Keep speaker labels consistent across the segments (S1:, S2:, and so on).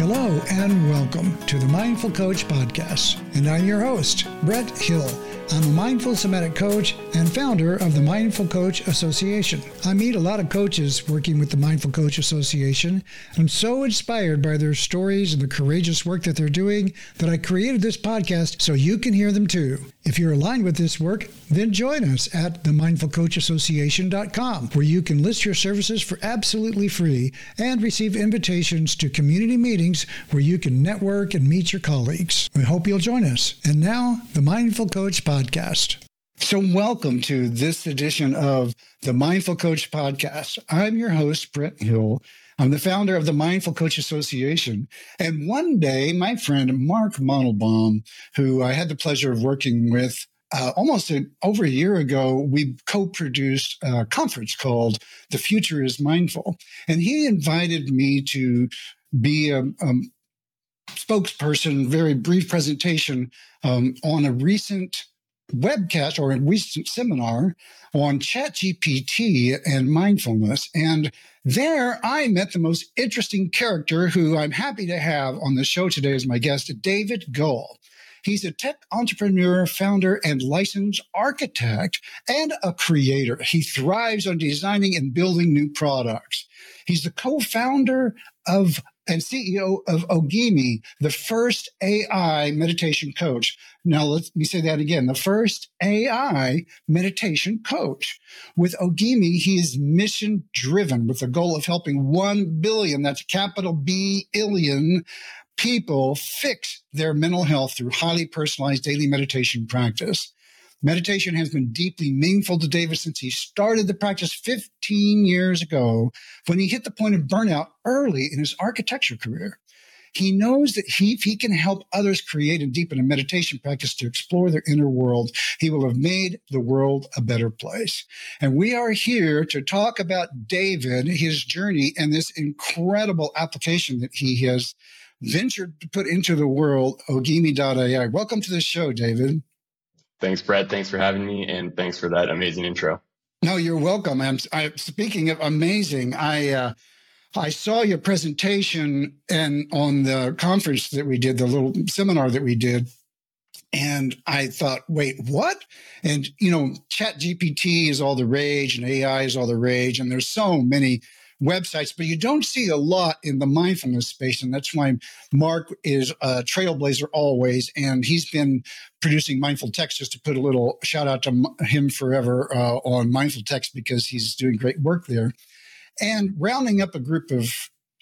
S1: Hello and welcome to the Mindful Coach Podcast. And I'm your host, Brett Hill. I'm a mindful somatic coach and founder of the Mindful Coach Association. I meet a lot of coaches working with the Mindful Coach Association. I'm so inspired by their stories and the courageous work that they're doing that I created this podcast so you can hear them too. If you're aligned with this work, then join us at themindfulcoachassociation.com, where you can list your services for absolutely free and receive invitations to community meetings where you can network and meet your colleagues. We hope you'll join us. And now, the Mindful Coach Podcast. So, welcome to this edition of the Mindful Coach Podcast. I'm your host, Brett Hill. I'm the founder of the Mindful Coach Association. And one day, my friend Mark Mandelbaum, who I had the pleasure of working with uh, almost a, over a year ago, we co-produced a conference called "The Future Is Mindful," and he invited me to be a, a spokesperson, very brief presentation um, on a recent webcast or a recent seminar on ChatGPT and mindfulness. And there I met the most interesting character who I'm happy to have on the show today as my guest, David Gull. He's a tech entrepreneur, founder, and licensed architect and a creator. He thrives on designing and building new products. He's the co-founder of and CEO of Ogimi, the first AI meditation coach. Now, let me say that again the first AI meditation coach. With Ogimi, he is mission driven with the goal of helping 1 billion, that's capital B, illion people fix their mental health through highly personalized daily meditation practice. Meditation has been deeply meaningful to David since he started the practice 15 years ago when he hit the point of burnout early in his architecture career. He knows that he, if he can help others create and deepen a meditation practice to explore their inner world, he will have made the world a better place. And we are here to talk about David, his journey, and this incredible application that he has ventured to put into the world, Ogimi.ai. Welcome to the show, David.
S2: Thanks, Brett. Thanks for having me, and thanks for that amazing intro.
S1: No, you're welcome. I'm, I, speaking of amazing, I uh, I saw your presentation and on the conference that we did, the little seminar that we did, and I thought, wait, what? And you know, Chat GPT is all the rage, and AI is all the rage, and there's so many websites, but you don't see a lot in the mindfulness space. And that's why Mark is a trailblazer always. And he's been producing mindful text just to put a little shout out to him forever uh, on mindful text because he's doing great work there. And rounding up a group of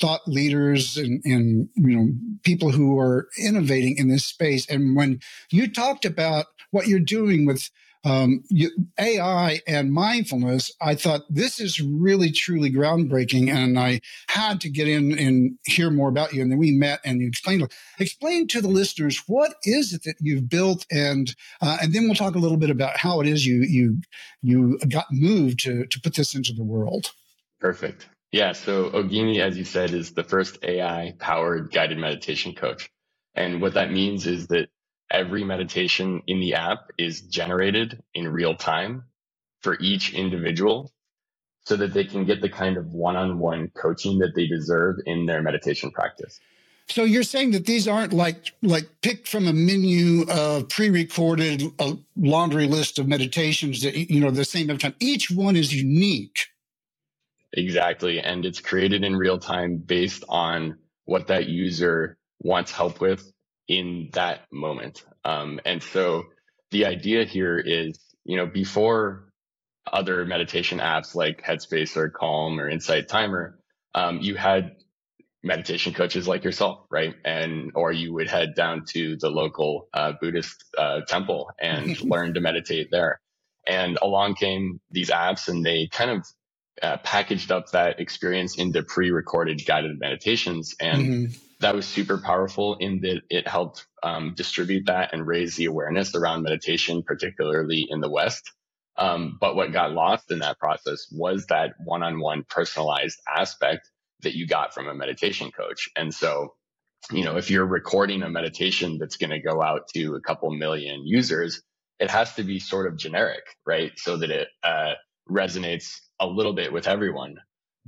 S1: thought leaders and, and you know people who are innovating in this space. And when you talked about what you're doing with um, you, AI and mindfulness, I thought this is really truly groundbreaking, and I had to get in and hear more about you. And then we met, and you explained explain to the listeners what is it that you've built, and uh, and then we'll talk a little bit about how it is you you you got moved to to put this into the world.
S2: Perfect. Yeah. So Ogimi, as you said, is the first AI powered guided meditation coach. And what that means is that every meditation in the app is generated in real time for each individual so that they can get the kind of one-on-one coaching that they deserve in their meditation practice.
S1: So you're saying that these aren't like like picked from a menu of pre-recorded uh, laundry list of meditations that you know the same every time. Each one is unique.
S2: Exactly, and it's created in real time based on what that user wants help with in that moment. Um, and so the idea here is, you know, before other meditation apps like Headspace or Calm or Insight Timer, um, you had meditation coaches like yourself, right? And or you would head down to the local uh, Buddhist uh, temple and learn to meditate there. And along came these apps, and they kind of uh, packaged up that experience into pre-recorded guided meditations and mm-hmm that was super powerful in that it helped um, distribute that and raise the awareness around meditation, particularly in the West. Um, but what got lost in that process was that one on one personalized aspect that you got from a meditation coach. And so, you know, if you're recording a meditation that's going to go out to a couple million users, it has to be sort of generic, right? So that it uh, resonates a little bit with everyone.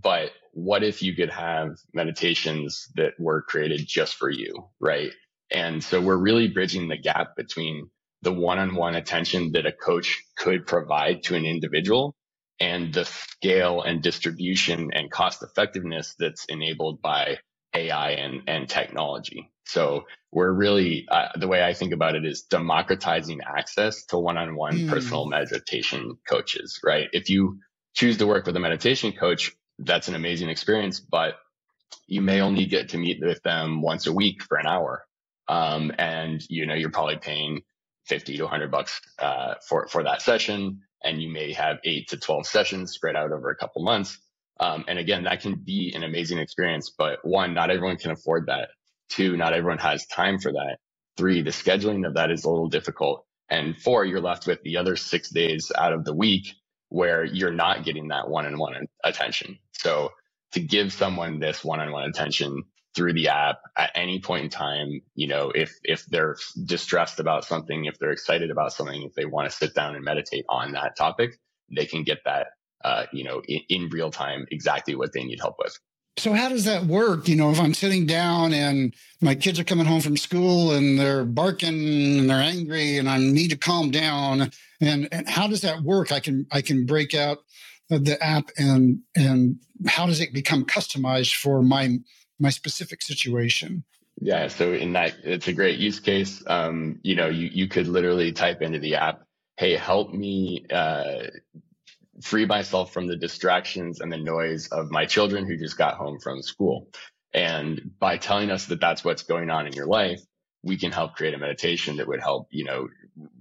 S2: But what if you could have meditations that were created just for you, right? And so we're really bridging the gap between the one-on-one attention that a coach could provide to an individual and the scale and distribution and cost effectiveness that's enabled by AI and, and technology. So we're really, uh, the way I think about it is democratizing access to one-on-one mm. personal meditation coaches, right? If you choose to work with a meditation coach, that's an amazing experience, but you may only get to meet with them once a week for an hour. Um, and you know, you're probably paying 50 to 100 bucks, uh, for, for that session. And you may have eight to 12 sessions spread out over a couple months. Um, and again, that can be an amazing experience, but one, not everyone can afford that. Two, not everyone has time for that. Three, the scheduling of that is a little difficult. And four, you're left with the other six days out of the week where you're not getting that one-on-one attention. So to give someone this one-on-one attention through the app at any point in time, you know, if if they're distressed about something, if they're excited about something, if they want to sit down and meditate on that topic, they can get that uh, you know, in, in real time exactly what they need help with.
S1: So how does that work? You know, if I'm sitting down and my kids are coming home from school and they're barking and they're angry and I need to calm down, and, and how does that work? I can I can break out the app and and how does it become customized for my my specific situation?
S2: Yeah, so in that it's a great use case. Um, you know, you you could literally type into the app, "Hey, help me uh, free myself from the distractions and the noise of my children who just got home from school. And by telling us that that's what's going on in your life, we can help create a meditation that would help, you know,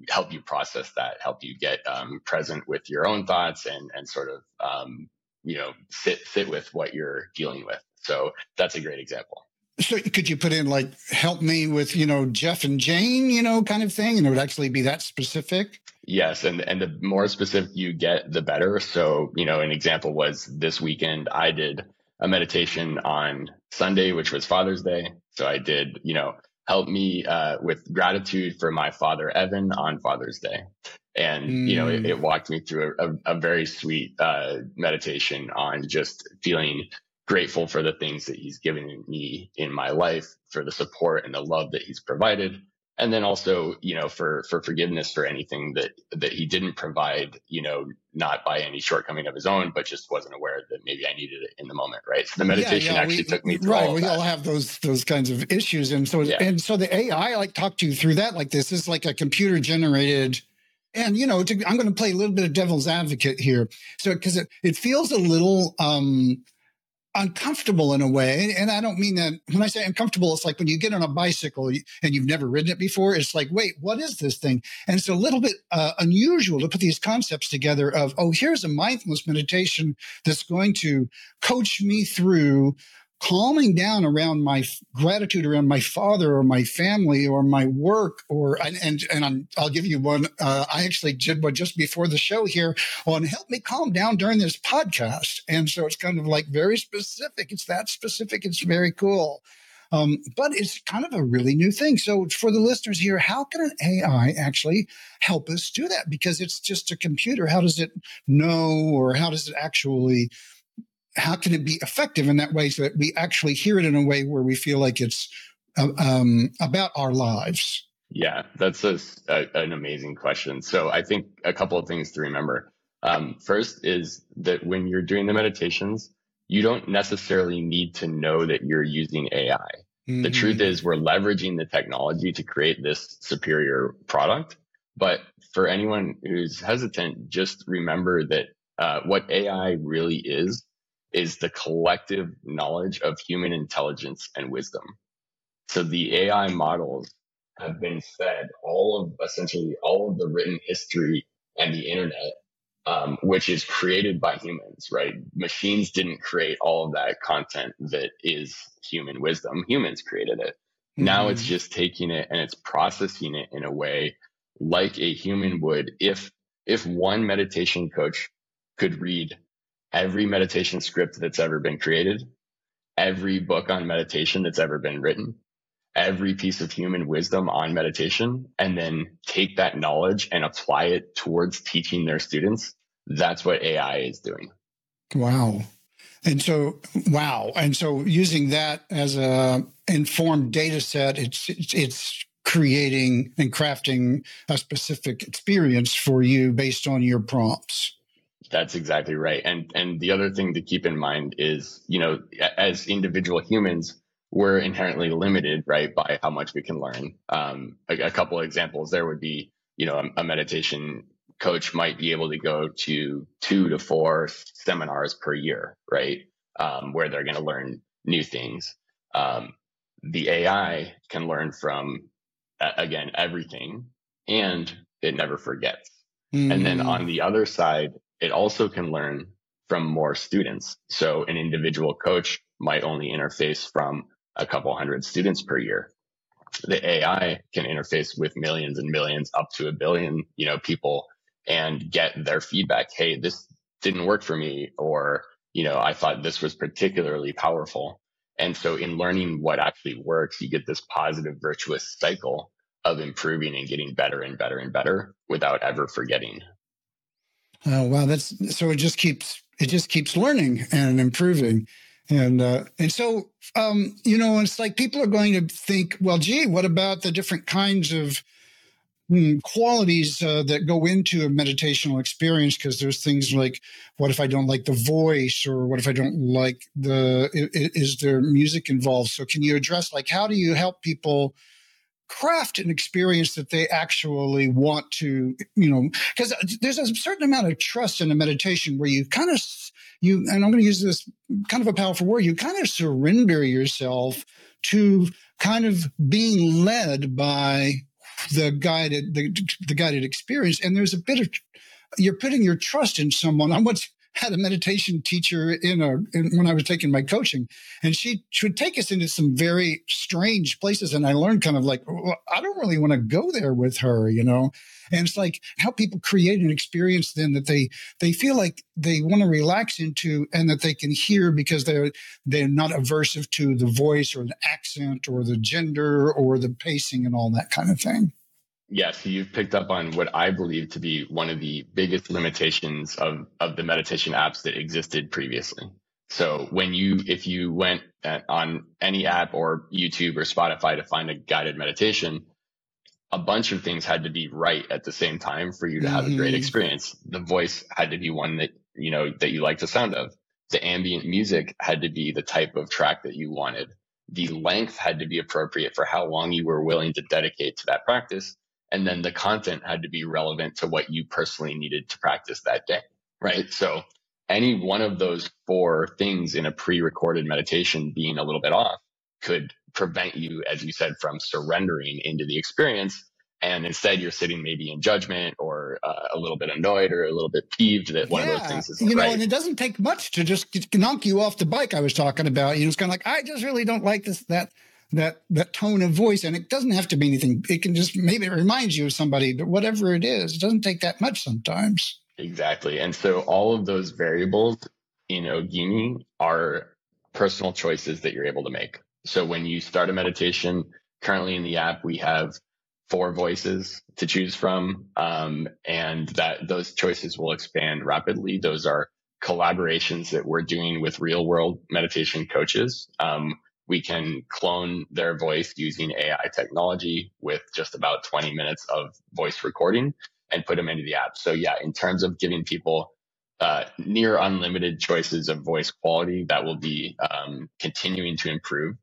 S2: help you process that, help you get um, present with your own thoughts and, and sort of, um, you know, sit, sit with what you're dealing with. So that's a great example.
S1: So could you put in like, help me with, you know, Jeff and Jane, you know, kind of thing? And it would actually be that specific?
S2: Yes, and and the more specific you get, the better. So, you know, an example was this weekend I did a meditation on Sunday, which was Father's Day. So I did, you know, help me uh, with gratitude for my father Evan on Father's Day, and mm. you know, it, it, mm. walked me through a, a, a very sweet uh, meditation on just feeling grateful for the things that he's given me in my life, for the support and the love that he's provided, and then also you know for for forgiveness for anything that that he didn't provide you know not by any shortcoming of his own but just wasn't aware that maybe i needed it in the moment right so the meditation yeah, yeah, actually we, took me through right all
S1: we
S2: that.
S1: all have those those kinds of issues and so yeah. and so the ai like talked to you through that like this is like a computer generated and you know to, i'm going to play a little bit of devil's advocate here so because it, it feels a little um uncomfortable in a way. And I don't mean that when I say uncomfortable, it's like when you get on a bicycle and you've never ridden it before, it's like, wait, what is this thing? And it's a little bit uh, unusual to put these concepts together of, oh, here's a mindfulness meditation that's going to coach me through calming down around my gratitude around my father or my family or my work or and and, and i will give you one uh, i actually did one just before the show here on help me calm down during this podcast and so it's kind of like very specific it's that specific it's very cool um, but it's kind of a really new thing. So for the listeners here, how can an AI actually help us do that? Because it's just a computer. How does it know, or how does it actually how can it be effective in that way so that we actually hear it in a way where we feel like it's uh, um, about our lives?
S2: Yeah, that's a, a, an amazing question. So I think a couple of things to remember. Um, first is that when you're doing the meditations, you don't necessarily need to know that you're using AI. Mm-hmm. The truth is, we're leveraging the technology to create this superior product. But for anyone who's hesitant, just remember that uh, what AI really is is the collective knowledge of human intelligence and wisdom. So the AI models have been fed all of essentially all of the written history and the internet, um, which is created by humans, right? Machines didn't create all of that content that is human wisdom. Humans created it. Mm-hmm. Now it's just taking it and it's processing it in a way like a human would if if one meditation coach could read every meditation script that's ever been created, every book on meditation that's ever been written, every piece of human wisdom on meditation, and then take that knowledge and apply it towards teaching their students. That's what AI is doing.
S1: Wow. And so, wow. And so using that as a informed data set, it's, it's, it's creating and crafting a specific experience for you based on your prompts.
S2: That's exactly right. And and the other thing to keep in mind is, you know, as individual humans, we're inherently limited, right, by how much we can learn. Um, a, a couple of examples there would be, you know, a, a meditation coach might be able to go to two to four seminars per year, right, um, where they're going to learn new things. Um, the AI can learn from again, everything and it never forgets. Mm-hmm. And then on the other side, it also can learn from more students. So an individual coach might only interface from a couple hundred students per year. The AI can interface with millions and millions up to a billion, you know, people and get their feedback. Hey, this didn't work for me or, you know, I thought this was particularly powerful. And so in learning what actually works, you get this positive virtuous cycle of improving and getting better and better and better without ever forgetting.
S1: Oh wow, that's so it just keeps it just keeps learning and improving. And uh, and so um, you know, it's like people are going to think, well, gee, what about the different kinds of Hmm, qualities uh, that go into a meditational experience because there's things like what if i don't like the voice or what if i don't like the is there music involved so can you address like how do you help people craft an experience that they actually want to you know because there's a certain amount of trust in a meditation where you kind of you and i'm going to use this kind of a powerful word you kind of surrender yourself to kind of being led by the guided the, the guided experience. And there's a bit of you're putting your trust in someone. I once had a meditation teacher in a in, when i was taking my coaching and she, she would take us into some very strange places and i learned kind of like well, i don't really want to go there with her you know? And it's like how people create an experience then that they they feel like they want to relax into and that they can hear because they're they're not aversive to the voice or the accent or the gender or the pacing and all that kind of thing
S2: Yes, you've picked up on what I believe to be one of the biggest limitations of, of the meditation apps that existed previously. So when you, if you went on any app or YouTube or Spotify to find a guided meditation, a bunch of things had to be right at the same time for you to have mm-hmm. a great mm-hmm. experience. The voice had to be one that, you know, that you like the sound of. The ambient music had to be the type of track that you wanted. The length had to be appropriate for how long you were willing to dedicate to that practice. And then the content had to be relevant to what you personally needed to practice that day. Right. So any one of those four things in a pre-recorded meditation being a little bit off could prevent you, as you said, from surrendering into the experience. And instead, you're sitting maybe in judgment or uh, a little bit annoyed or a little bit peeved that one yeah, of those things is
S1: you know,
S2: right.
S1: and it doesn't take much to just knock you off the bike. I was talking about. You know, it's kind of like I just really don't like this that that that tone of voice, and it doesn't have to be anything. It can just maybe it reminds you of somebody, but whatever it is, it doesn't take that much sometimes.
S2: Exactly, and so all of those variables in Ogimi are personal choices that you're able to make. So when you start a meditation, currently in the app, we have four voices to choose from. Um, and that those choices will expand rapidly. Those are collaborations that we're doing with real world meditation coaches. Um, we can clone their voice using AI technology with just about 20 minutes of voice recording and put them into the app. So yeah, in terms of giving people uh, near unlimited choices of voice quality, that will be um, continuing to improve.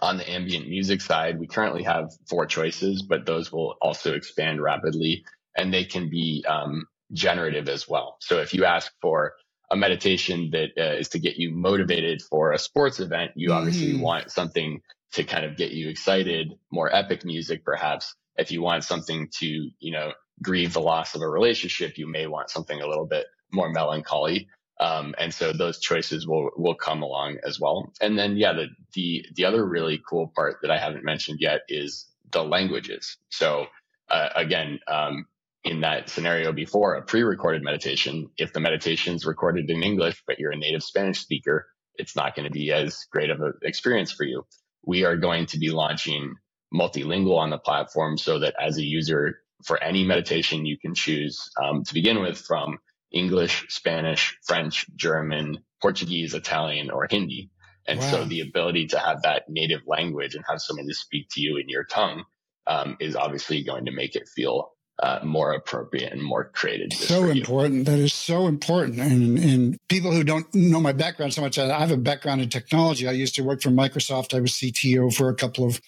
S2: On the ambient music side, we currently have four choices, but those will also expand rapidly and they can be um, generative as well. So if you ask for a meditation that uh, is to get you motivated for a sports event, you mm-hmm. obviously want something to kind of get you excited, more epic music perhaps. If you want something to, you know, grieve the loss of a relationship, you may want something a little bit more melancholy. Um, and so those choices will will come along as well. And then yeah, the the the other really cool part that I haven't mentioned yet is the languages. So uh, again, um, in that scenario before a pre-recorded meditation, if the meditation is recorded in English but you're a native Spanish speaker, it's not going to be as great of an experience for you. We are going to be launching multilingual on the platform so that as a user for any meditation you can choose um, to begin with from English, Spanish, French, German, Portuguese, Italian, or Hindi. And wow. so the ability to have that native language and have someone to speak to you in your tongue um, is obviously going to make it feel uh, more appropriate and more created.
S1: So important. That is so important. And, and people who don't know my background so much, I have a background in technology. I used to work for Microsoft. I was CTO for a couple of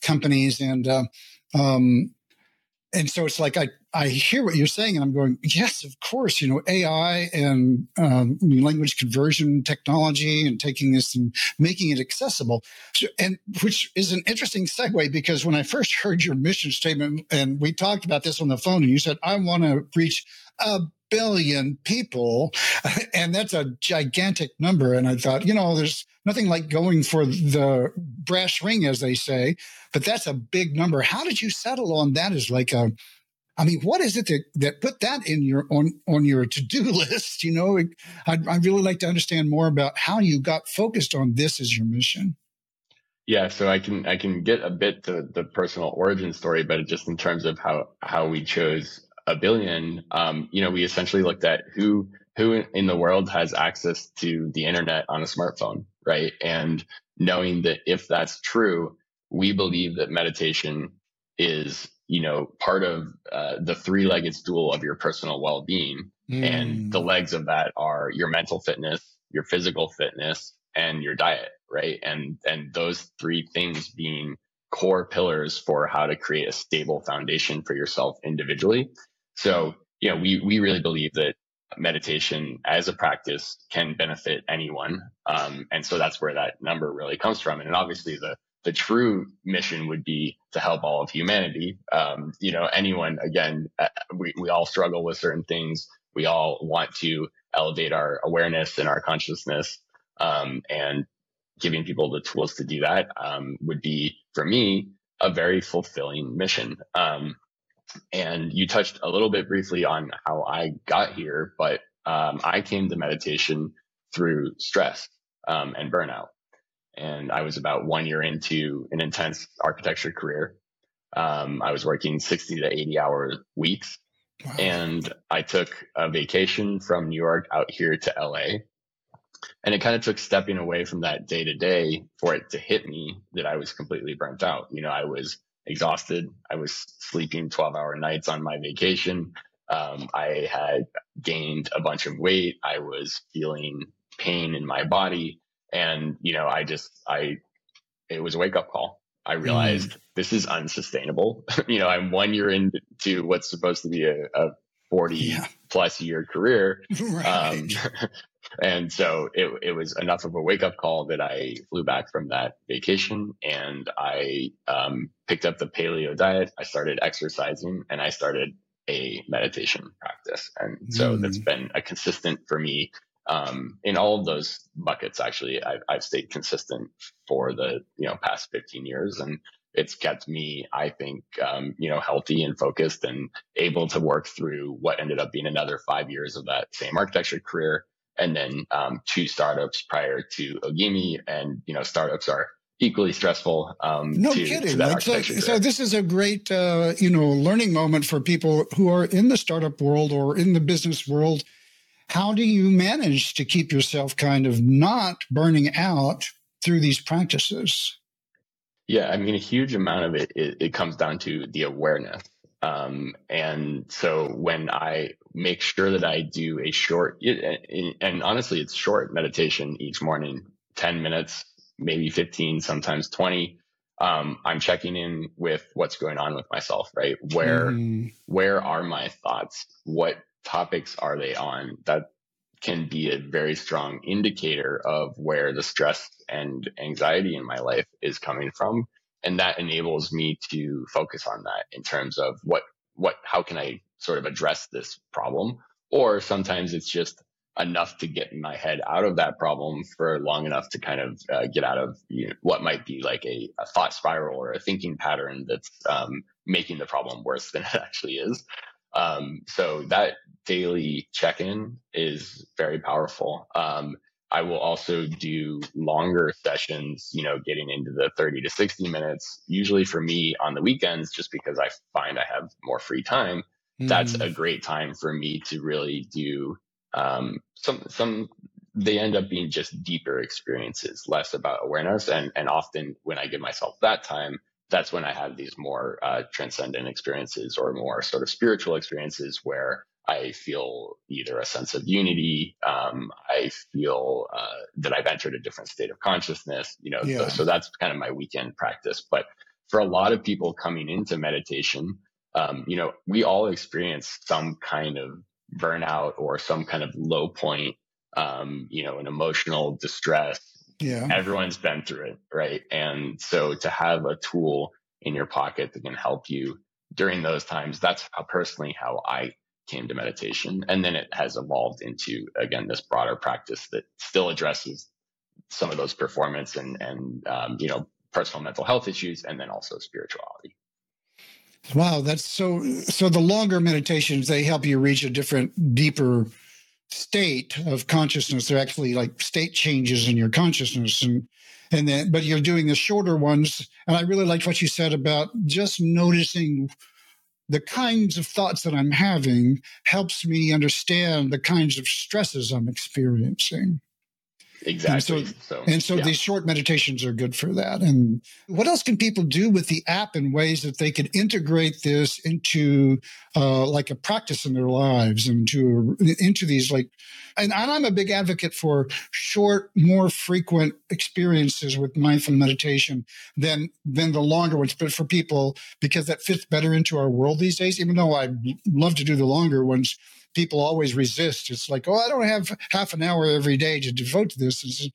S1: companies, and uh, um, and so it's like I I hear what you're saying, and I'm going, yes, of course, you know, AI and um, language conversion technology, and taking this and making it accessible, so, and which is an interesting segue because when I first heard your mission statement, and we talked about this on the phone, and you said, I want to reach a billion people, and that's a gigantic number, and I thought, you know, there's nothing like going for the brass ring, as they say, but that's a big number. How did you settle on that as like a I mean, what is it that, that put that in your on on your to do list? You know, I'd, I'd really like to understand more about how you got focused on this as your mission.
S2: Yeah, so I can I can get a bit to the personal origin story, but just in terms of how how we chose a billion, um, you know, we essentially looked at who who in the world has access to the internet on a smartphone, right? And knowing that if that's true, we believe that meditation is you know, part of uh, the three legged stool of your personal well being. Mm. And the mm. legs of that are your mental fitness, your physical fitness, and your diet, right? And, and those three things being core pillars for how to create a stable foundation for yourself individually. So, you know, we, we really believe that meditation as a practice can benefit anyone. Um, and so that's where that number really comes from. And obviously the, the true mission would be to help all of humanity. Um, you know, anyone, again, uh, we, we all struggle with certain things. We all want to elevate our awareness and our consciousness. Um, and giving people the tools to do that um, would be, for me, a very fulfilling mission. Um, and you touched a little bit briefly on how I got here, but um, I came to meditation through stress um, and burnout and I was about one year into an intense architecture career. Um, I was working 60 to 80 hour weeks. Wow. And I took a vacation from New York out here to LA. And it kind of took stepping away from that day to day for it to hit me that I was completely burnt out. You know, I was exhausted. I was sleeping 12 hour nights on my vacation. Um, I had gained a bunch of weight. I was feeling pain in my body. And, you know, I just, I, it was a wake up call. I realized mm. this is unsustainable. you know, I'm one year into what's supposed to be a, a 40 yeah. plus year career. Right. Um, and so it, it was enough of a wake up call that I flew back from that vacation and I um, picked up the paleo diet. I started exercising and I started a meditation practice. And so mm. that's been a consistent for me um, in all of those buckets, actually, I've, I've stayed consistent for the you know past 15 years, and it's kept me, I think, um, you know, healthy and focused and able to work through what ended up being another five years of that same architecture career, and then um, two startups prior to Ogimi, and you know, startups are equally stressful. Um,
S1: no to, kidding. To so, so, this is a great, uh, you know, learning moment for people who are in the startup world or in the business world how do you manage to keep yourself kind of not burning out through these practices?
S2: Yeah, I mean, a huge amount of it, it, it comes down to the awareness. Um, and so when I make sure that I do a short, and honestly, it's short meditation each morning, 10 minutes, maybe 15, sometimes 20. Um, I'm checking in with what's going on with myself, right? Where, mm. where are my thoughts? What topics are they on? That can be a very strong indicator of where the stress and anxiety in my life is coming from. And that enables me to focus on that in terms of what, what, how can I sort of address this problem? Or sometimes it's just enough to get my head out of that problem for long enough to kind of uh, get out of you know, what might be like a, a, thought spiral or a thinking pattern that's um, making the problem worse than it actually is. Um, so that daily check in is very powerful. Um, I will also do longer sessions, you know, getting into the 30 to 60 minutes, usually for me on the weekends, just because I find I have more free time. Mm. That's a great time for me to really do um, some some they end up being just deeper experiences, less about awareness. And and often when I give myself that time, that's when I have these more uh, transcendent experiences or more sort of spiritual experiences where I feel either a sense of unity. Um, I feel uh, that I've entered a different state of consciousness. You know, yeah. so, so, that's kind of my weekend practice. But for a lot of people coming into meditation, um, you know, we all experience some kind of burnout or some kind of low point. Um, you know, an emotional distress.
S1: Yeah,
S2: everyone's been through it, right? And so to have a tool in your pocket that can help you during those times, that's how personally how I came to meditation. And then it has evolved into, again, this broader practice that still addresses some of those performance and, and um, you know, personal mental health issues, and then also spirituality.
S1: Wow, that's so. So the longer meditations they help you reach a different, deeper state of consciousness. They're actually like state changes in your consciousness, and and then but you're doing the shorter ones. And I really liked what you said about just noticing the kinds of thoughts that I'm having helps me understand the kinds of stresses I'm experiencing.
S2: Exactly.
S1: And so, so, and so yeah. these short meditations are good for that. And what else can people do with the app in ways that they could integrate this into uh, like a practice in their lives and to into these like and, and I'm a big advocate for short, more frequent experiences with mindful meditation than than the longer ones, but for people because that fits better into our world these days. Even though I love to do the longer ones, people always resist. It's like, oh, I don't have half an hour every day to devote to this.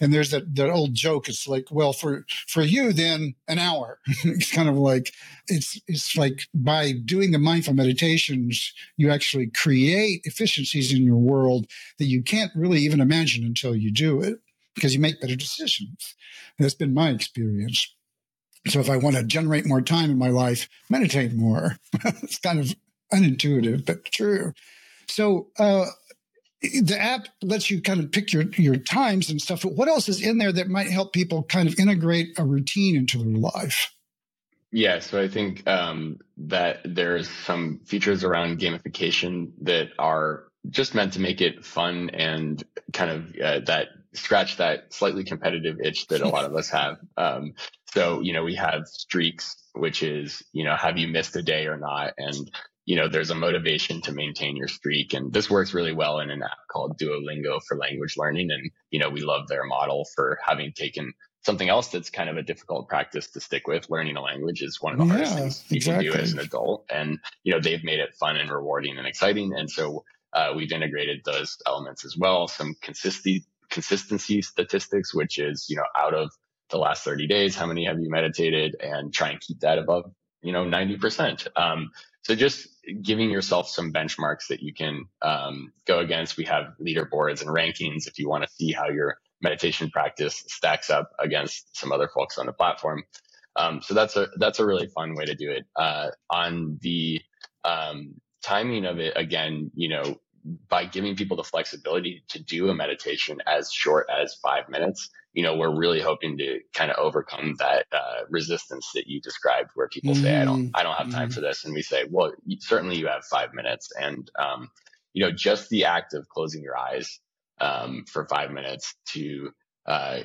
S1: And there's that, that old joke. It's like, well, for, for you, then an hour. it's kind of like, it's, it's like by doing the mindful meditations, you actually create efficiencies in your world that you can't really even imagine until you do it because you make better decisions. That's been my experience. So if I want to generate more time in my life, meditate more. it's kind of unintuitive, but true. So uh, the app lets you kind of pick your your times and stuff. But what else is in there that might help people kind of integrate a routine into their life?
S2: Yeah, so I think um, that there's some features around gamification that are just meant to make it fun and kind of uh, that scratch that slightly competitive itch that a lot of us have. Um, so, you know, we have streaks, which is, you know, have you missed a day or not? And you know, there's a motivation to maintain your streak. And this works really well in an app called Duolingo for language learning. And, you know, we love their model for having taken something else that's kind of a difficult practice to stick with. Learning a language is one of the yeah, hardest things you exactly. can do as an adult. And, you know, they've made it fun and rewarding and exciting. And so uh, we've integrated those elements as well. Some consistency, consistency statistics, which is, you know, out of the last 30 days, how many have you meditated and try and keep that above, you know, 90%. Um, so just giving yourself some benchmarks that you can um, go against. We have leaderboards and rankings if you want to see how your meditation practice stacks up against some other folks on the platform. Um, so that's a that's a really fun way to do it. Uh, on the um, timing of it, again, you know, by giving people the flexibility to do a meditation as short as five minutes, you know, we're really hoping to kind of overcome that uh, resistance that you described, where people mm-hmm. say, "I don't, I don't have time mm-hmm. for this," and we say, "Well, certainly you have five minutes," and um, you know, just the act of closing your eyes um, for five minutes to uh,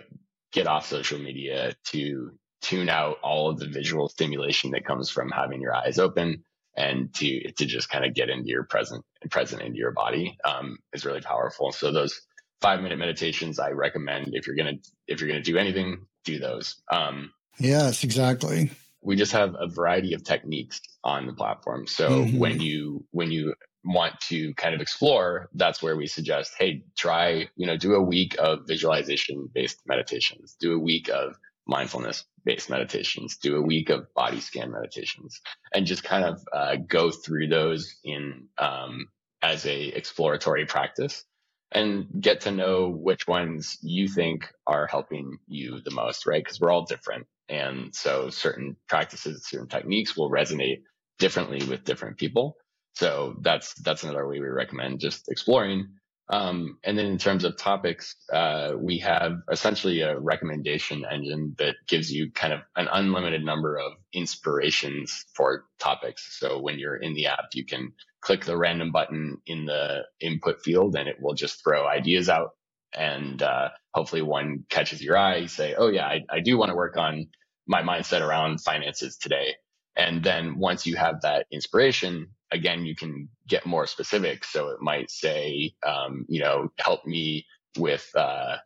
S2: get off social media, to tune out all of the visual stimulation that comes from having your eyes open, and to to just kind of get into your present present into your body um, is really powerful. So those five minute meditations I recommend if you're gonna if you're gonna do anything, do those. Um,
S1: yes, exactly.
S2: We just have a variety of techniques on the platform. So mm-hmm. when you when you want to kind of explore, that's where we suggest, hey, try, you know, do a week of visualization based meditations, do a week of mindfulness based meditations, do a week of body scan meditations, and just kind of uh, go through those in um, as a exploratory practice and get to know which ones you think are helping you the most, right? Because we're all different. And so certain practices, certain techniques will resonate differently with different people. So that's that's another way we recommend just exploring. Um, and then in terms of topics, uh, we have essentially a recommendation engine that gives you kind of an unlimited number of inspirations for topics. So when you're in the app, you can click the random button in the input field and it will just throw ideas out. And uh, hopefully one catches your eye. You say, oh, yeah, I, I do want to work on my mindset around finances today. And then once you have that inspiration, again, you can get more specific. So it might say, um, you know, help me with uh,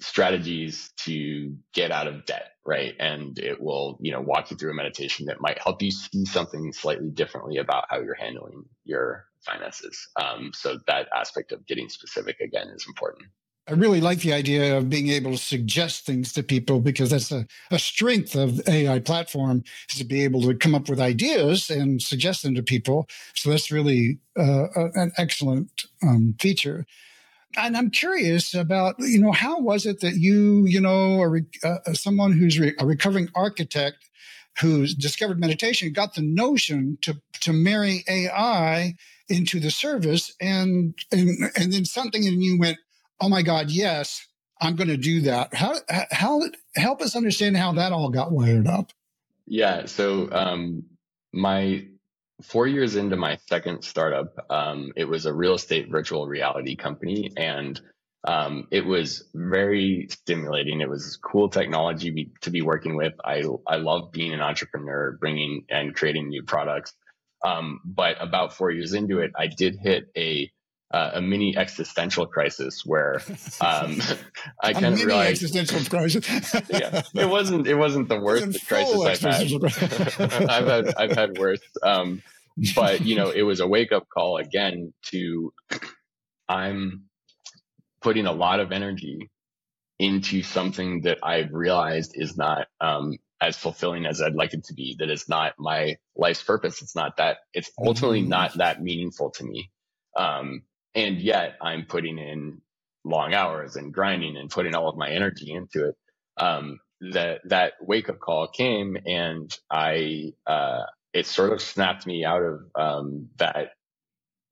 S2: strategies to get out of debt, right? And it will, you know, walk you through a meditation that might help you see something slightly differently about how you're handling your finances. Um, so that aspect of getting specific again is important.
S1: I really like the idea of being able to suggest things to people because that's a, a strength of AI platform is to be able to come up with ideas and suggest them to people. So that's really uh, an excellent um, feature and I'm curious about, you know, how was it that you, you know, are uh, someone who's re- a recovering architect who's discovered meditation got the notion to to marry AI into the service, and and and then something in you went, oh my God, yes, I'm going to do that. How how help us understand how that all got wired up?
S2: Yeah, so um, my four years into my second startup, um, it was a real estate virtual reality company, and um, it was very stimulating. It was cool technology be, to be working with. I I love being an entrepreneur, bringing and creating new products. Um, but about four years into it, I did hit a uh, a mini existential crisis where um, I kind of realized
S1: existential crisis.
S2: yeah, it wasn't it wasn't the worst crisis I've had. I've had I've had worse. Um, but you know, it was a wake up call again to I'm putting a lot of energy into something that I've realized is not um, as fulfilling as I'd like it to be. That is not my life's purpose. It's not that. It's ultimately mm-hmm. not that meaningful to me. Um, and yet I'm putting in long hours and grinding and putting all of my energy into it. Um, that that wake up call came, and I uh, it sort of snapped me out of um, that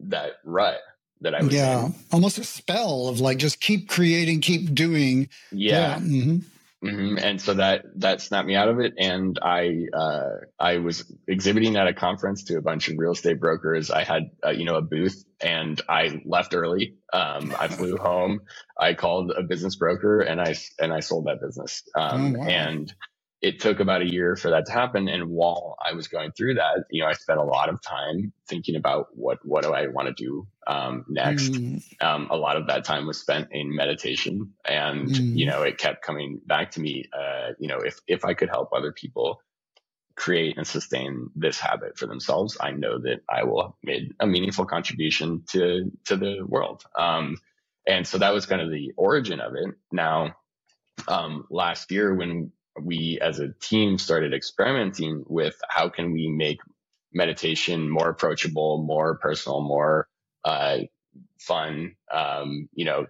S2: that rut that I was
S1: yeah,
S2: in.
S1: almost a spell of like just keep creating, keep doing.
S2: Yeah. yeah. Mm-hmm. Mm-hmm. And so that that snapped me out of it, and I uh, I was exhibiting at a conference to a bunch of real estate brokers. I had uh, you know a booth, and I left early. Um, I flew home. I called a business broker, and I and I sold that business. Um, oh, wow. And it took about a year for that to happen. And while I was going through that, you know, I spent a lot of time thinking about what what do I want to do um, next. Mm. Um, a lot of that time was spent in meditation, and mm. you know, it kept coming back to me. Uh, you know, if if I could help other people create and sustain this habit for themselves, I know that I will have made a meaningful contribution to to the world. Um, and so that was kind of the origin of it. Now, um, last year when we as a team started experimenting with how can we make meditation more approachable, more personal, more uh, fun. Um, you know,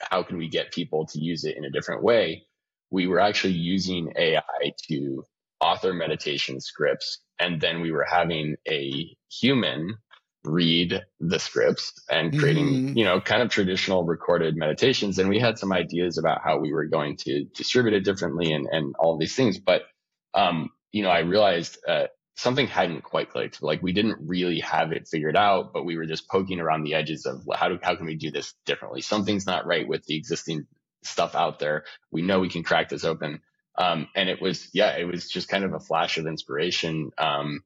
S2: how can we get people to use it in a different way? We were actually using AI to author meditation scripts, and then we were having a human read the scripts and creating, mm. you know, kind of traditional recorded meditations. And we had some ideas about how we were going to distribute it differently and, and all these things. But, um, you know, I realized, uh, something hadn't quite clicked. Like we didn't really have it figured out, but we were just poking around the edges of how do, how can we do this differently? Something's not right with the existing stuff out there. We know we can crack this open. Um, and it was, yeah, it was just kind of a flash of inspiration. Um,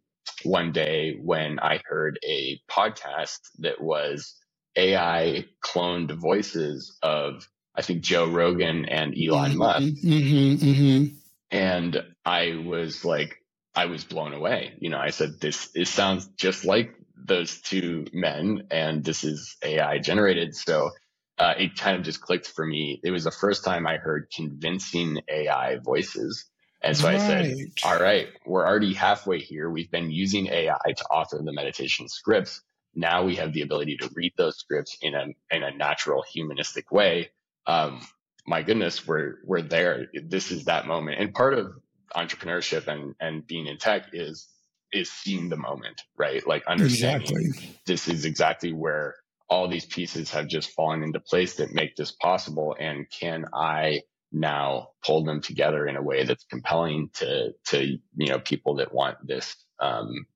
S2: one day when I heard a podcast that was AI cloned voices of, I think, Joe Rogan and Elon mm-hmm, Musk. Mm-hmm, mm-hmm. And I was like, I was blown away. You know, I said, this, this sounds just like those two men and this is AI generated. So uh, it kind of just clicked for me. It was the first time I heard convincing AI voices and so right. I said, all right, we're already halfway here. We've been using AI to author the meditation scripts. Now we have the ability to read those scripts in a, in a natural humanistic way. Um, my goodness, we're, we're there. This is that moment. And part of entrepreneurship and, and being in tech is, is seeing the moment, right? Like understanding exactly. this is exactly where all these pieces have just fallen into place that make this possible. And can I now pull them together in a way that's compelling to to you know people that want this um,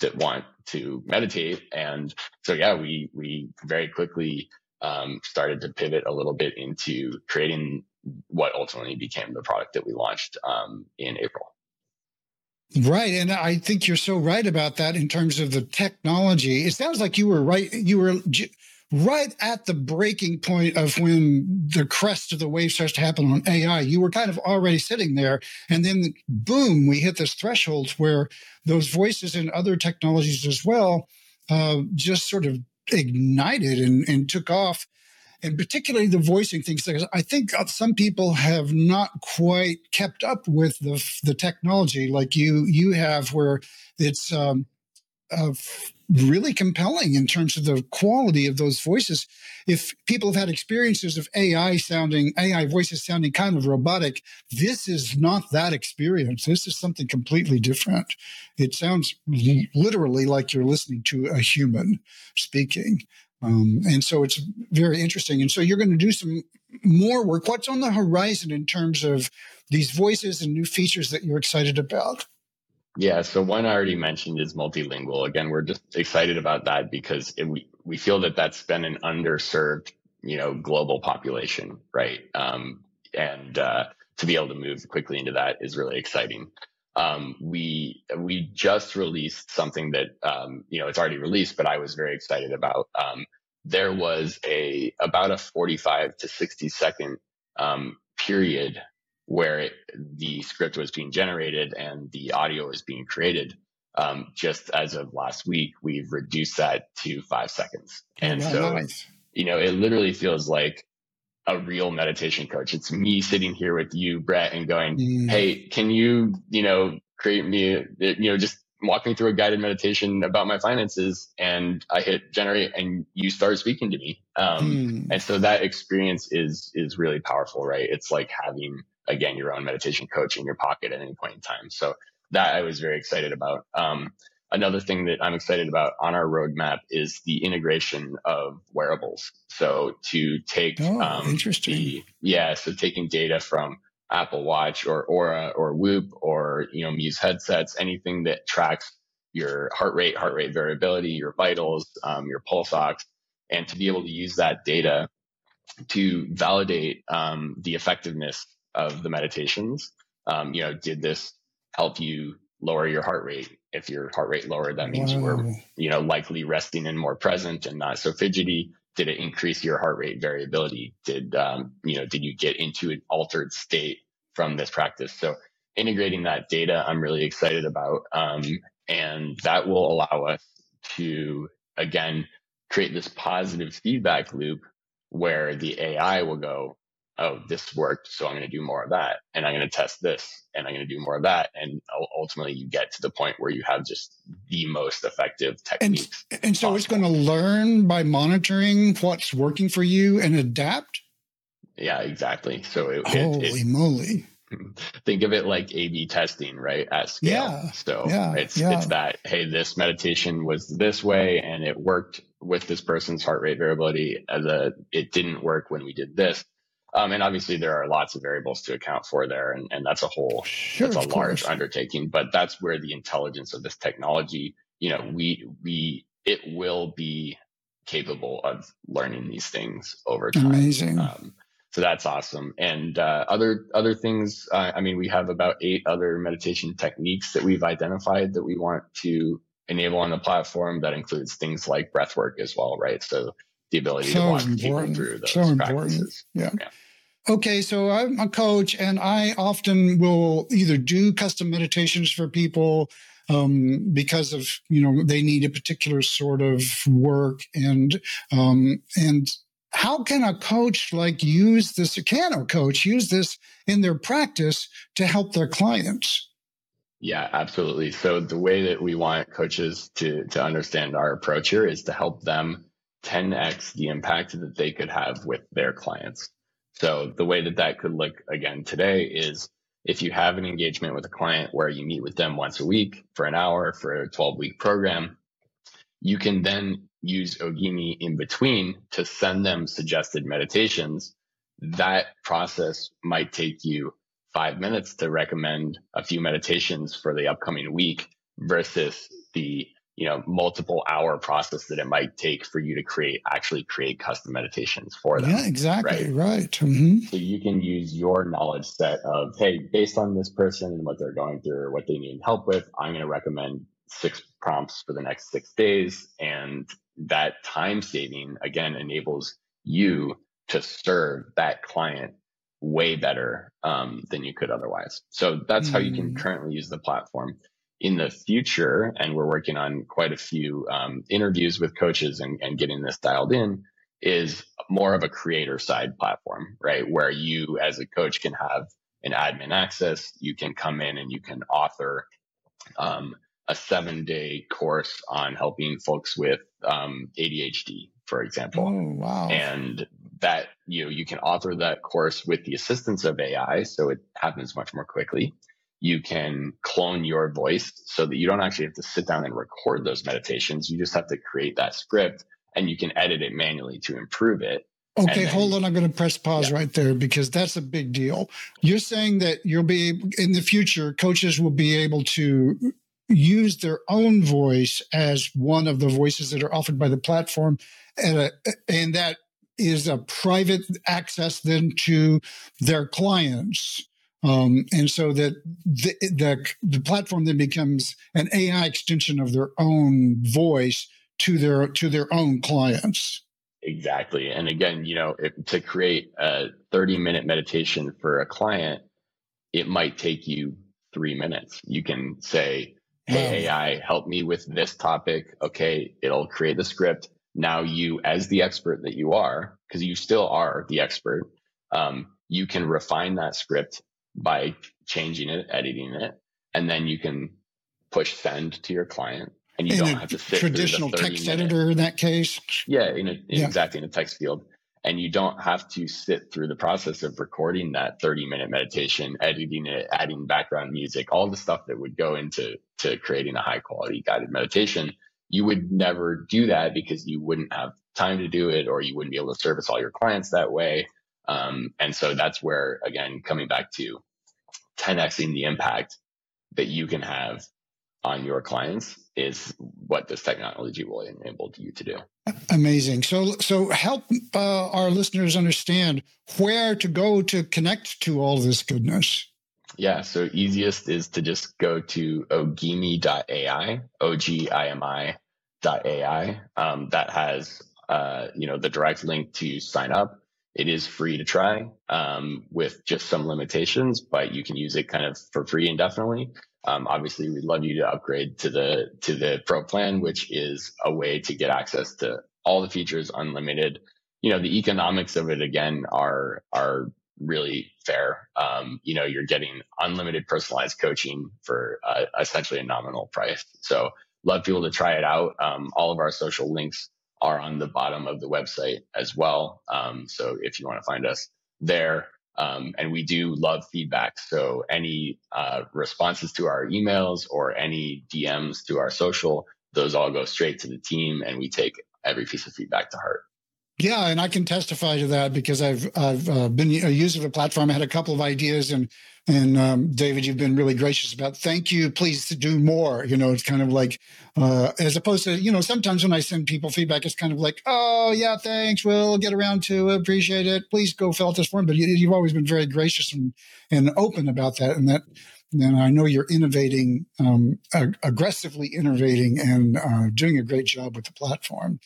S2: that want to meditate. And so, yeah, we, we very quickly um, started to pivot a little bit into creating what ultimately became the product that we launched um, in April.
S1: Right. And I think you're so right about that in terms of the technology. It sounds like you were right. You were right at the breaking point of when the crest of the wave starts to happen on AI. You were kind of already sitting there. And then boom, we hit this threshold where those voices and other technologies as well uh, just sort of ignited and, and took off and particularly the voicing things. I think some people have not quite kept up with the the technology like you you have, where it's um, uh, really compelling in terms of the quality of those voices. If people have had experiences of AI sounding AI voices sounding kind of robotic, this is not that experience. This is something completely different. It sounds literally like you're listening to a human speaking. Um, and so it's very interesting. And so you're going to do some more work. What's on the horizon in terms of these voices and new features that you're excited about?
S2: Yeah, so one I already mentioned is multilingual. Again, we're just excited about that because it, we we feel that that's been an underserved, you know, global population, right? Um, and uh, to be able to move quickly into that is really exciting um, we we just released something that um, you know it's already released, but I was very excited about. Um, there was a about a 45 to 60 second um, period where it, the script was being generated and the audio was being created. Um, just as of last week, we've reduced that to five seconds, and oh, so nice. you know it literally feels like a real meditation coach. It's me sitting here with you, Brett, and going, mm. Hey, can you, you know, create me, you know, just walk me through a guided meditation about my finances and I hit generate and you start speaking to me. Um, mm. and so that experience is, is really powerful, right? It's like having, again, your own meditation coach in your pocket at any point in time. So that I was very excited about. Um, Another thing that I'm excited about on our roadmap is the integration of wearables. So to take,
S1: oh, um, interesting.
S2: The, yeah, so taking data from Apple Watch or Oura or Whoop or you know Muse headsets, anything that tracks your heart rate, heart rate variability, your vitals, um, your pulse ox, and to be able to use that data to validate um, the effectiveness of the meditations. Um, you know, did this help you lower your heart rate. If your heart rate lowered, that means wow. you were, you know, likely resting and more present and not so fidgety. Did it increase your heart rate variability? Did, um, you know, did you get into an altered state from this practice? So integrating that data, I'm really excited about. Um, and that will allow us to, again, create this positive feedback loop where the AI will go, oh, this worked, so I'm going to do more of that, and I'm going to test this, and I'm going to do more of that, and ultimately you get to the point where you have just the most effective techniques.
S1: And, and so possible. it's going to learn by monitoring what's working for you and adapt.
S2: Yeah, exactly. So it,
S1: holy it, it, moly.
S2: Think of it like A/B testing, right? At scale. Yeah, so yeah, it's yeah. it's that. Hey, this meditation was this way, and it worked with this person's heart rate variability. As a, it didn't work when we did this um, and obviously there are lots of variables to account for there. And, and that's a whole, sure, that's a large course. undertaking, but that's where the intelligence of this technology, you know, we, we, it will be capable of learning these things over time.
S1: Amazing.
S2: Um, so that's awesome. And uh, other other things, uh, I mean, we have about eight other meditation techniques that we've identified that we want to enable on the platform. That includes things like breath work as well, right? So the ability so to walk important. people through those so practices.
S1: Important. Yeah. yeah. Okay, so I'm a coach, and I often will either do custom meditations for people um, because of you know they need a particular sort of work, and um, and how can a coach like use this? Can a coach use this in their practice to help their clients?
S2: Yeah, absolutely. So the way that we want coaches to to understand our approach here is to help them 10x the impact that they could have with their clients. So the way that that could look again today is if you have an engagement with a client where you meet with them once a week for an hour for a 12 week program, you can then use Ogimi in between to send them suggested meditations. That process might take you five minutes to recommend a few meditations for the upcoming week versus the you know multiple hour process that it might take for you to create actually create custom meditations for them
S1: yeah exactly right, right. Mm-hmm.
S2: so you can use your knowledge set of hey based on this person and what they're going through or what they need help with i'm going to recommend six prompts for the next six days and that time saving again enables you to serve that client way better um, than you could otherwise so that's mm. how you can mm. currently use the platform in the future, and we're working on quite a few um, interviews with coaches and, and getting this dialed in, is more of a creator side platform, right? Where you as a coach can have an admin access, you can come in and you can author um, a seven day course on helping folks with um, ADHD, for example.
S1: Oh, wow.
S2: And that you know, you can author that course with the assistance of AI, so it happens much more quickly you can clone your voice so that you don't actually have to sit down and record those meditations. You just have to create that script and you can edit it manually to improve it.
S1: Okay, then, hold on. I'm going to press pause yeah. right there because that's a big deal. You're saying that you'll be in the future, coaches will be able to use their own voice as one of the voices that are offered by the platform, and, a, and that is a private access then to their clients um, and so that the, the, the platform then becomes an AI extension of their own voice to their to their own clients.
S2: Exactly. And again, you know, if, to create a 30 minute meditation for a client, it might take you three minutes. You can say, Hey, AI, help me with this topic. Okay. It'll create the script. Now you, as the expert that you are, because you still are the expert, um, you can refine that script by changing it, editing it, and then you can push send to your client and you in don't have to sit
S1: traditional text minute. editor in that case.
S2: Yeah, in a, yeah. exactly in a text field. And you don't have to sit through the process of recording that 30 minute meditation, editing it, adding background music, all the stuff that would go into to creating a high quality guided meditation. You would never do that because you wouldn't have time to do it or you wouldn't be able to service all your clients that way. Um, and so that's where, again, coming back to 10xing the impact that you can have on your clients is what this technology will enable you to do.
S1: Amazing. So, so help uh, our listeners understand where to go to connect to all this goodness.
S2: Yeah. So easiest is to just go to ogimi.ai, O-G-I-M-I dot AI. Um, that has, uh, you know, the direct link to sign up. It is free to try um, with just some limitations, but you can use it kind of for free indefinitely. Um, obviously, we'd love you to upgrade to the to the pro plan, which is a way to get access to all the features unlimited. You know, the economics of it again are are really fair. Um, you know, you're getting unlimited personalized coaching for uh, essentially a nominal price. So, love people to try it out. Um, all of our social links are on the bottom of the website as well. Um, so if you want to find us there, um, and we do love feedback. So any uh, responses to our emails or any DMs to our social, those all go straight to the team, and we take every piece of feedback to heart.
S1: Yeah, and I can testify to that because I've I've uh, been a user of the platform. I had a couple of ideas, and and um, David, you've been really gracious about. Thank you. Please do more. You know, it's kind of like uh, as opposed to you know sometimes when I send people feedback, it's kind of like, oh yeah, thanks. We'll get around to it. Appreciate it. Please go fill out this form. But you, have always been very gracious and and open about that, and that. And I know you're innovating, um, ag- aggressively innovating, and uh, doing a great job with the platform.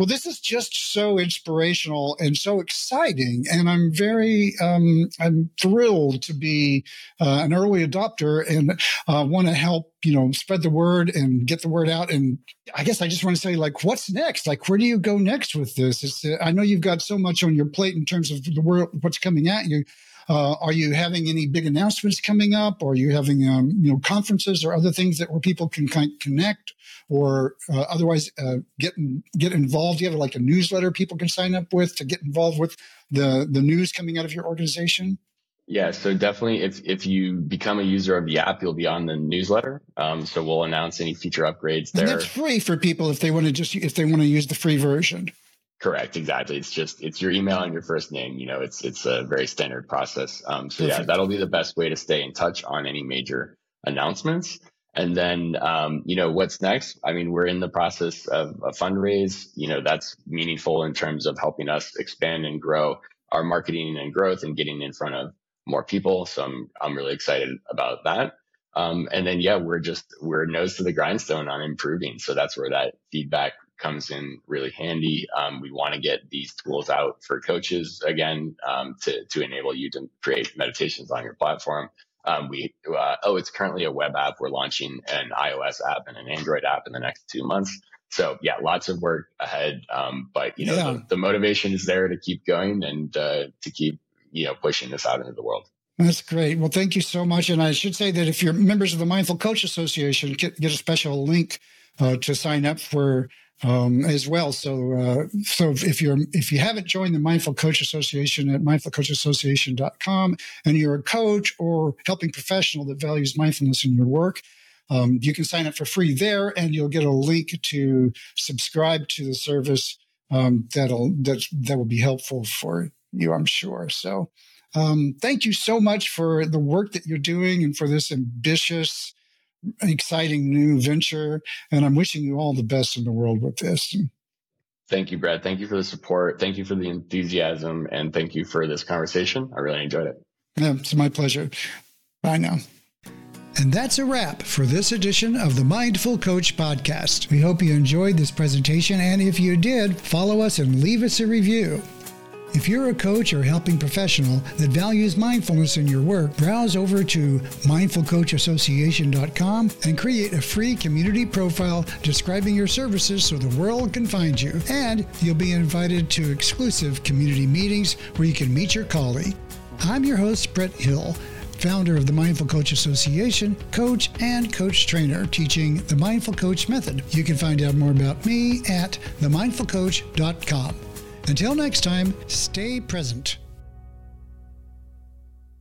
S1: Well, this is just so inspirational and so exciting, and I'm very um, I'm thrilled to be uh, an early adopter and uh, want to help you know spread the word and get the word out. And I guess I just want to say like, what's next? Like, where do you go next with this? Uh, I know you've got so much on your plate in terms of the world, what's coming at you. Uh, are you having any big announcements coming up? Or are you having um, you know conferences or other things that where people can kind of connect or uh, otherwise uh, get get involved? Do you have like a newsletter people can sign up with to get involved with the the news coming out of your organization?
S2: Yeah, so definitely, if if you become a user of the app, you'll be on the newsletter. Um, so we'll announce any feature upgrades there.
S1: And that's free for people if they want to just if they want to use the free version.
S2: Correct. Exactly. It's just it's your email and your first name. You know, it's it's a very standard process. Um, so yeah, that'll be the best way to stay in touch on any major announcements. And then, um, you know, what's next? I mean, we're in the process of a fundraise. You know, that's meaningful in terms of helping us expand and grow our marketing and growth and getting in front of more people. So I'm, I'm really excited about that. Um, and then, yeah, we're just, we're nose to the grindstone on improving. So that's where that feedback comes in really handy. Um, we want to get these tools out for coaches again um, to, to enable you to create meditations on your platform. Um, we uh, oh, it's currently a web app. We're launching an iOS app and an Android app in the next two months. So yeah, lots of work ahead. Um, but you know, yeah. the, the, motivation is there to keep going and uh, to keep you know pushing this out into the world.
S1: That's great. Well, thank you so much. And I should say that if you're members of the Mindful Coach Association, get, get a special link uh, to sign up for um, as well. So, uh, so if you're if you haven't joined the Mindful Coach Association at mindfulcoachassociation.com and you're a coach or helping professional that values mindfulness in your work, um, you can sign up for free there, and you'll get a link to subscribe to the service. Um, that'll that that will be helpful for you, I'm sure. So, um, thank you so much for the work that you're doing and for this ambitious exciting new venture. And I'm wishing you all the best in the world with this.
S2: Thank you, Brad. Thank you for the support. Thank you for the enthusiasm. And thank you for this conversation. I really enjoyed it.
S1: Yeah, it's my pleasure. Bye now. And that's a wrap for this edition of the Mindful Coach Podcast. We hope you enjoyed this presentation. And if you did, follow us and leave us a review. If you're a coach or helping professional that values mindfulness in your work, browse over to mindfulcoachassociation.com and create a free community profile describing your services so the world can find you. And you'll be invited to exclusive community meetings where you can meet your colleague. I'm your host, Brett Hill founder of the Mindful Coach Association, coach and coach trainer teaching the Mindful Coach Method. You can find out more about me at themindfulcoach.com. Until next time, stay present.